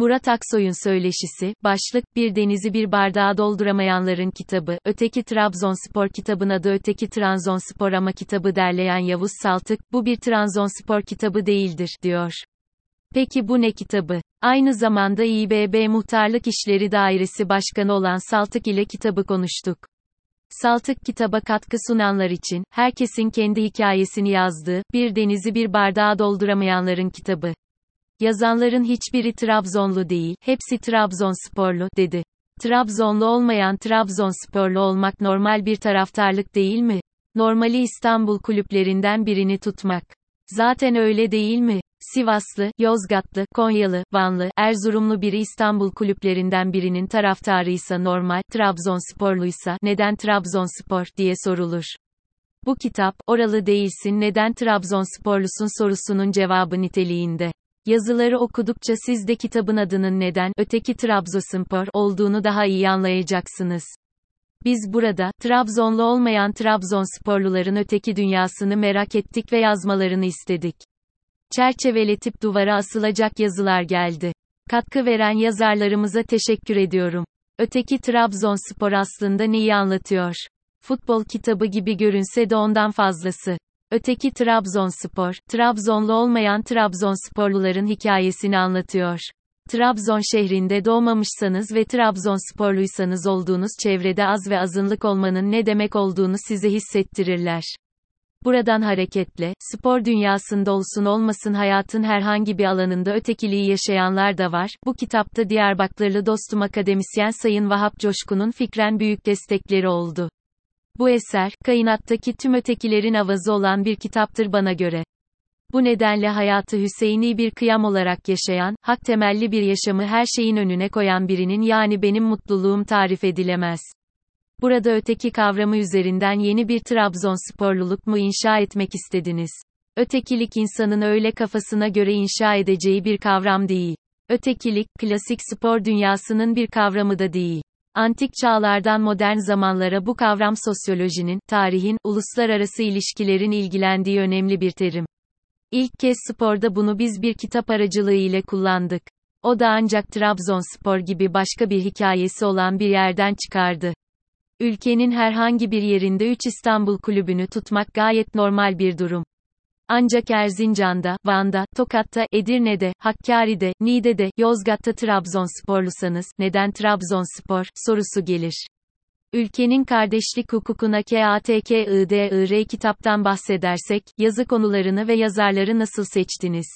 Murat Aksoy'un söyleşisi, başlık, Bir Denizi Bir Bardağa Dolduramayanların Kitabı, Öteki Trabzonspor kitabın adı Öteki Trabzonspor ama kitabı derleyen Yavuz Saltık, bu bir Trabzonspor kitabı değildir, diyor. Peki bu ne kitabı? Aynı zamanda İBB Muhtarlık İşleri Dairesi Başkanı olan Saltık ile kitabı konuştuk. Saltık kitaba katkı sunanlar için, herkesin kendi hikayesini yazdığı, Bir Denizi Bir Bardağa Dolduramayanların Kitabı. Yazanların hiçbiri Trabzonlu değil, hepsi Trabzonsporlu, dedi. Trabzonlu olmayan Trabzonsporlu olmak normal bir taraftarlık değil mi? Normali İstanbul kulüplerinden birini tutmak. Zaten öyle değil mi? Sivaslı, Yozgatlı, Konyalı, Vanlı, Erzurumlu biri İstanbul kulüplerinden birinin taraftarıysa normal, Trabzonsporluysa neden Trabzonspor diye sorulur. Bu kitap, oralı değilsin neden Trabzonsporlusun sorusunun cevabı niteliğinde. Yazıları okudukça siz de kitabın adının neden öteki Trabzonspor olduğunu daha iyi anlayacaksınız. Biz burada, Trabzonlu olmayan Trabzonsporluların öteki dünyasını merak ettik ve yazmalarını istedik. Çerçeveletip duvara asılacak yazılar geldi. Katkı veren yazarlarımıza teşekkür ediyorum. Öteki Trabzonspor aslında neyi anlatıyor? Futbol kitabı gibi görünse de ondan fazlası. Öteki Trabzonspor, Trabzonlu olmayan Trabzonsporluların hikayesini anlatıyor. Trabzon şehrinde doğmamışsanız ve Trabzonsporluysanız olduğunuz çevrede az ve azınlık olmanın ne demek olduğunu size hissettirirler. Buradan hareketle, spor dünyasında olsun olmasın hayatın herhangi bir alanında ötekiliği yaşayanlar da var. Bu kitapta Diyarbakırlı dostum akademisyen Sayın Vahap Coşkun'un fikren büyük destekleri oldu. Bu eser, kainattaki tüm ötekilerin avazı olan bir kitaptır bana göre. Bu nedenle hayatı Hüseyini bir kıyam olarak yaşayan, hak temelli bir yaşamı her şeyin önüne koyan birinin yani benim mutluluğum tarif edilemez. Burada öteki kavramı üzerinden yeni bir Trabzonsporluluk mu inşa etmek istediniz? Ötekilik insanın öyle kafasına göre inşa edeceği bir kavram değil. Ötekilik, klasik spor dünyasının bir kavramı da değil. Antik çağlardan modern zamanlara bu kavram sosyolojinin, tarihin, uluslararası ilişkilerin ilgilendiği önemli bir terim. İlk kez sporda bunu biz bir kitap aracılığı ile kullandık. O da ancak Trabzonspor gibi başka bir hikayesi olan bir yerden çıkardı. Ülkenin herhangi bir yerinde 3 İstanbul kulübünü tutmak gayet normal bir durum. Ancak Erzincan'da, Van'da, Tokat'ta, Edirne'de, Hakkari'de, Niğde'de, Yozgat'ta Trabzonsporlusanız, neden Trabzonspor, sorusu gelir. Ülkenin kardeşlik hukukuna KATKIDIR kitaptan bahsedersek, yazı konularını ve yazarları nasıl seçtiniz?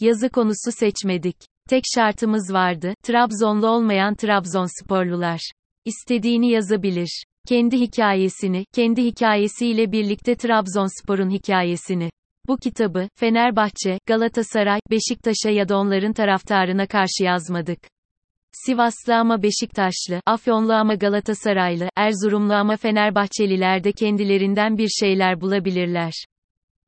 Yazı konusu seçmedik. Tek şartımız vardı, Trabzonlu olmayan Trabzonsporlular. İstediğini yazabilir. Kendi hikayesini, kendi hikayesiyle birlikte Trabzonspor'un hikayesini. Bu kitabı, Fenerbahçe, Galatasaray, Beşiktaş'a ya da onların taraftarına karşı yazmadık. Sivaslı ama Beşiktaşlı, Afyonlu ama Galatasaraylı, Erzurumlu ama Fenerbahçeliler de kendilerinden bir şeyler bulabilirler.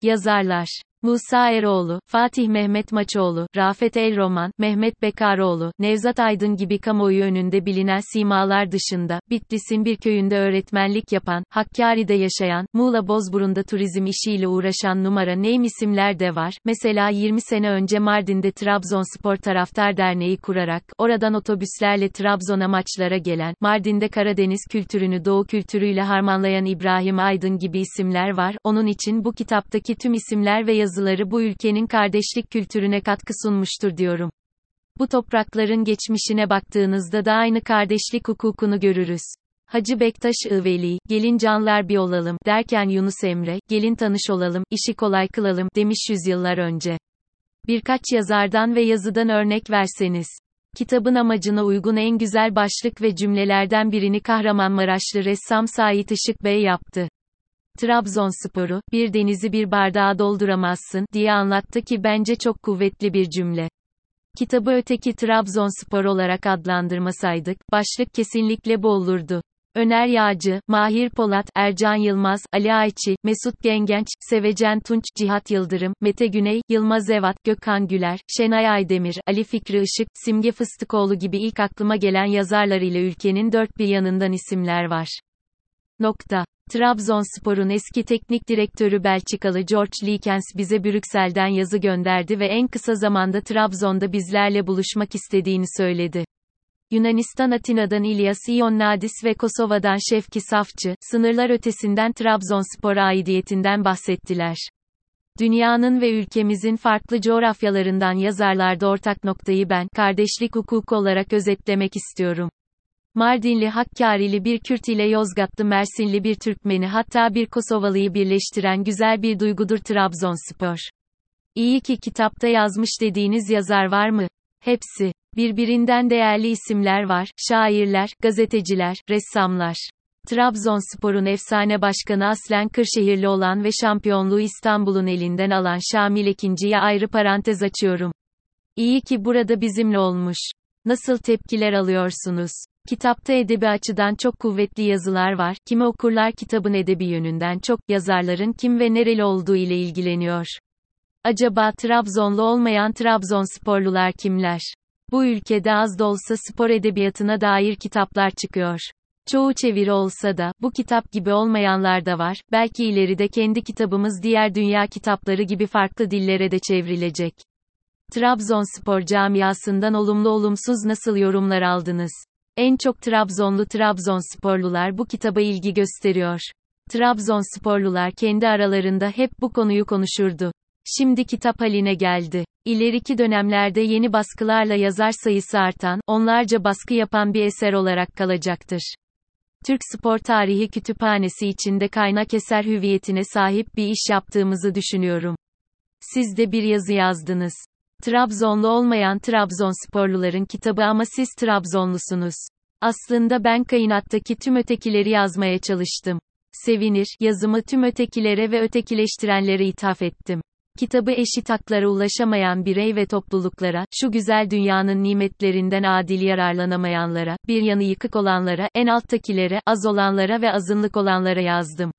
Yazarlar Musa Eroğlu, Fatih Mehmet Maçoğlu, Rafet El Roman, Mehmet Bekaroğlu, Nevzat Aydın gibi kamuoyu önünde bilinen simalar dışında, Bitlis'in bir köyünde öğretmenlik yapan, Hakkari'de yaşayan, Muğla Bozburun'da turizm işiyle uğraşan numara name isimler de var. Mesela 20 sene önce Mardin'de Trabzonspor Taraftar Derneği kurarak, oradan otobüslerle Trabzon'a maçlara gelen, Mardin'de Karadeniz kültürünü Doğu kültürüyle harmanlayan İbrahim Aydın gibi isimler var. Onun için bu kitaptaki tüm isimler ve yazılar yazıları bu ülkenin kardeşlik kültürüne katkı sunmuştur diyorum. Bu toprakların geçmişine baktığınızda da aynı kardeşlik hukukunu görürüz. Hacı Bektaş Iveli, gelin canlar bir olalım, derken Yunus Emre, gelin tanış olalım, işi kolay kılalım, demiş yüzyıllar önce. Birkaç yazardan ve yazıdan örnek verseniz. Kitabın amacına uygun en güzel başlık ve cümlelerden birini Kahramanmaraşlı ressam Sait Işık Bey yaptı. Trabzonspor'u, bir denizi bir bardağa dolduramazsın, diye anlattı ki bence çok kuvvetli bir cümle. Kitabı öteki Trabzonspor olarak adlandırmasaydık, başlık kesinlikle bu olurdu. Öner Yağcı, Mahir Polat, Ercan Yılmaz, Ali Ayçi, Mesut Gengenç, Sevecen Tunç, Cihat Yıldırım, Mete Güney, Yılmaz Evat, Gökhan Güler, Şenay Aydemir, Ali Fikri Işık, Simge Fıstıkoğlu gibi ilk aklıma gelen yazarlar ile ülkenin dört bir yanından isimler var. Nokta. Trabzonspor'un eski teknik direktörü Belçikalı George Likens bize Brüksel'den yazı gönderdi ve en kısa zamanda Trabzon'da bizlerle buluşmak istediğini söyledi. Yunanistan Atina'dan İlyas Ionadis ve Kosova'dan Şefki Safçı, sınırlar ötesinden Trabzonspor'a aidiyetinden bahsettiler. Dünyanın ve ülkemizin farklı coğrafyalarından yazarlarda ortak noktayı ben, kardeşlik hukuku olarak özetlemek istiyorum. Mardinli Hakkari'li bir Kürt ile Yozgatlı Mersinli bir Türkmeni hatta bir Kosovalıyı birleştiren güzel bir duygudur Trabzonspor. İyi ki kitapta yazmış dediğiniz yazar var mı? Hepsi. Birbirinden değerli isimler var, şairler, gazeteciler, ressamlar. Trabzonspor'un efsane başkanı aslen Kırşehirli olan ve şampiyonluğu İstanbul'un elinden alan Şamil Ekinci'ye ayrı parantez açıyorum. İyi ki burada bizimle olmuş. Nasıl tepkiler alıyorsunuz? Kitapta edebi açıdan çok kuvvetli yazılar var. Kimi okurlar kitabın edebi yönünden çok, yazarların kim ve nereli olduğu ile ilgileniyor. Acaba Trabzonlu olmayan Trabzonsporlular kimler? Bu ülkede az da olsa spor edebiyatına dair kitaplar çıkıyor. Çoğu çeviri olsa da, bu kitap gibi olmayanlar da var, belki ileride kendi kitabımız diğer dünya kitapları gibi farklı dillere de çevrilecek. Trabzonspor camiasından olumlu olumsuz nasıl yorumlar aldınız? En çok Trabzonlu Trabzonsporlular bu kitaba ilgi gösteriyor. Trabzonsporlular kendi aralarında hep bu konuyu konuşurdu. Şimdi kitap haline geldi. İleriki dönemlerde yeni baskılarla yazar sayısı artan, onlarca baskı yapan bir eser olarak kalacaktır. Türk Spor Tarihi Kütüphanesi içinde kaynak eser hüviyetine sahip bir iş yaptığımızı düşünüyorum. Siz de bir yazı yazdınız. Trabzonlu olmayan Trabzonsporluların kitabı ama siz Trabzonlusunuz. Aslında ben kainattaki tüm ötekileri yazmaya çalıştım. Sevinir, yazımı tüm ötekilere ve ötekileştirenlere ithaf ettim. Kitabı eşit haklara ulaşamayan birey ve topluluklara, şu güzel dünyanın nimetlerinden adil yararlanamayanlara, bir yanı yıkık olanlara, en alttakilere, az olanlara ve azınlık olanlara yazdım.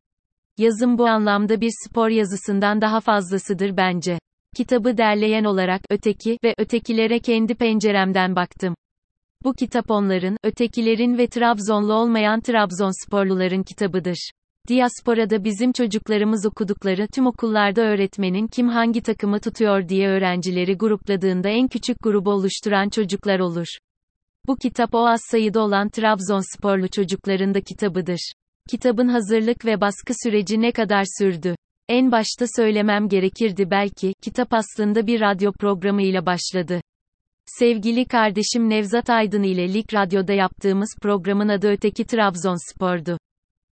Yazım bu anlamda bir spor yazısından daha fazlasıdır bence. Kitabı derleyen olarak öteki ve ötekilere kendi penceremden baktım. Bu kitap onların, ötekilerin ve Trabzonlu olmayan Trabzonsporluların kitabıdır. Diasporada bizim çocuklarımız okudukları tüm okullarda öğretmenin kim hangi takımı tutuyor diye öğrencileri grupladığında en küçük grubu oluşturan çocuklar olur. Bu kitap o az sayıda olan Trabzonsporlu çocukların da kitabıdır. Kitabın hazırlık ve baskı süreci ne kadar sürdü? En başta söylemem gerekirdi belki, kitap aslında bir radyo programı ile başladı. Sevgili kardeşim Nevzat Aydın ile Lig Radyo'da yaptığımız programın adı Öteki Trabzonspor'du.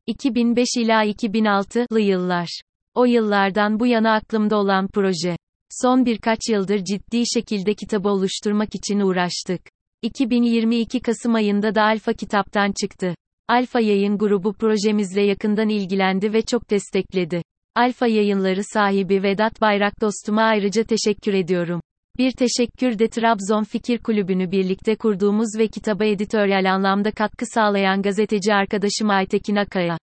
2005 ila 2006'lı yıllar. O yıllardan bu yana aklımda olan proje. Son birkaç yıldır ciddi şekilde kitabı oluşturmak için uğraştık. 2022 Kasım ayında da Alfa kitaptan çıktı. Alfa yayın grubu projemizle yakından ilgilendi ve çok destekledi. Alfa yayınları sahibi Vedat Bayrak dostuma ayrıca teşekkür ediyorum. Bir teşekkür de Trabzon Fikir Kulübü'nü birlikte kurduğumuz ve kitaba editoryal anlamda katkı sağlayan gazeteci arkadaşım Aytekin Akaya.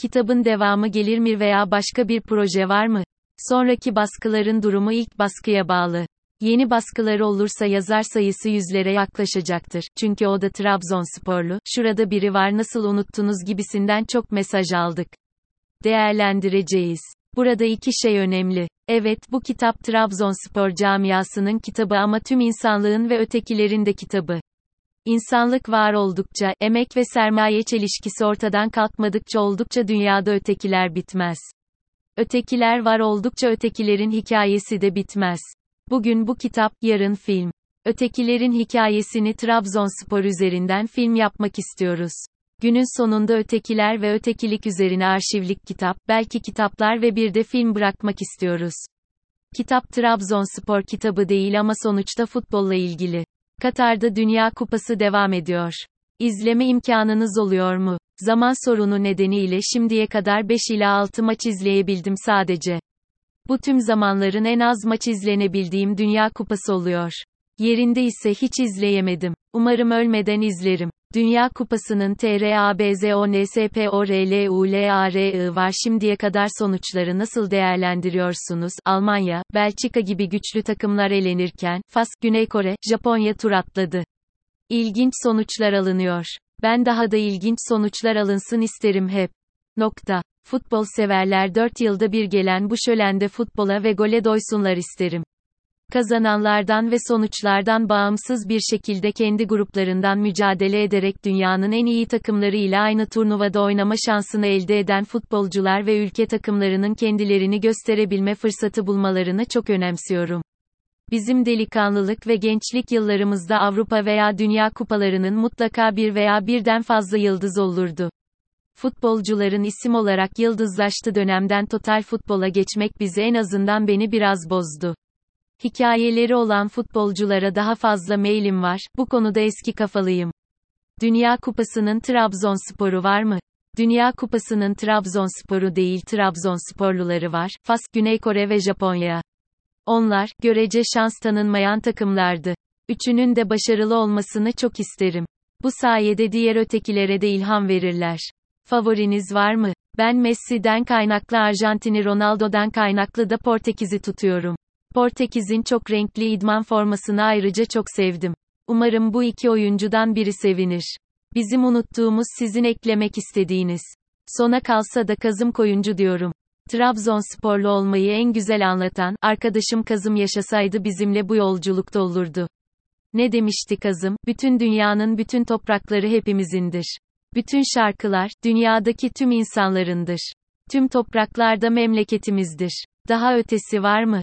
Kitabın devamı gelir mi veya başka bir proje var mı? Sonraki baskıların durumu ilk baskıya bağlı. Yeni baskıları olursa yazar sayısı yüzlere yaklaşacaktır. Çünkü o da Trabzonsporlu, şurada biri var nasıl unuttunuz gibisinden çok mesaj aldık. Değerlendireceğiz. Burada iki şey önemli. Evet, bu kitap Trabzonspor camiasının kitabı ama tüm insanlığın ve ötekilerin de kitabı. İnsanlık var oldukça, emek ve sermaye çelişkisi ortadan kalkmadıkça oldukça dünyada ötekiler bitmez. Ötekiler var oldukça ötekilerin hikayesi de bitmez. Bugün bu kitap, yarın film. Ötekilerin hikayesini Trabzonspor üzerinden film yapmak istiyoruz. Günün sonunda ötekiler ve ötekilik üzerine arşivlik kitap, belki kitaplar ve bir de film bırakmak istiyoruz. Kitap Trabzonspor kitabı değil ama sonuçta futbolla ilgili. Katar'da Dünya Kupası devam ediyor. İzleme imkanınız oluyor mu? Zaman sorunu nedeniyle şimdiye kadar 5 ila 6 maç izleyebildim sadece. Bu tüm zamanların en az maç izlenebildiğim Dünya Kupası oluyor. Yerinde ise hiç izleyemedim. Umarım ölmeden izlerim. Dünya Kupası'nın TRABZONSPORLULARI var şimdiye kadar sonuçları nasıl değerlendiriyorsunuz? Almanya, Belçika gibi güçlü takımlar elenirken, Fas, Güney Kore, Japonya tur atladı. İlginç sonuçlar alınıyor. Ben daha da ilginç sonuçlar alınsın isterim hep. Nokta. Futbol severler 4 yılda bir gelen bu şölende futbola ve gole doysunlar isterim. Kazananlardan ve sonuçlardan bağımsız bir şekilde kendi gruplarından mücadele ederek dünyanın en iyi takımları ile aynı turnuvada oynama şansını elde eden futbolcular ve ülke takımlarının kendilerini gösterebilme fırsatı bulmalarını çok önemsiyorum. Bizim delikanlılık ve gençlik yıllarımızda Avrupa veya Dünya kupalarının mutlaka bir veya birden fazla yıldız olurdu. Futbolcuların isim olarak yıldızlaştı dönemden total futbola geçmek bizi en azından beni biraz bozdu. Hikayeleri olan futbolculara daha fazla mailim var, bu konuda eski kafalıyım. Dünya Kupası'nın Trabzonspor'u var mı? Dünya Kupası'nın Trabzonspor'u değil Trabzonsporluları var, Fas, Güney Kore ve Japonya. Onlar, görece şans tanınmayan takımlardı. Üçünün de başarılı olmasını çok isterim. Bu sayede diğer ötekilere de ilham verirler. Favoriniz var mı? Ben Messi'den kaynaklı Arjantin'i Ronaldo'dan kaynaklı da Portekiz'i tutuyorum. Portekiz'in çok renkli idman formasını ayrıca çok sevdim. Umarım bu iki oyuncudan biri sevinir. Bizim unuttuğumuz sizin eklemek istediğiniz. Sona kalsa da Kazım Koyuncu diyorum. Trabzonsporlu olmayı en güzel anlatan, arkadaşım Kazım yaşasaydı bizimle bu yolculukta olurdu. Ne demişti Kazım? Bütün dünyanın bütün toprakları hepimizindir. Bütün şarkılar, dünyadaki tüm insanlarındır. Tüm topraklarda memleketimizdir. Daha ötesi var mı?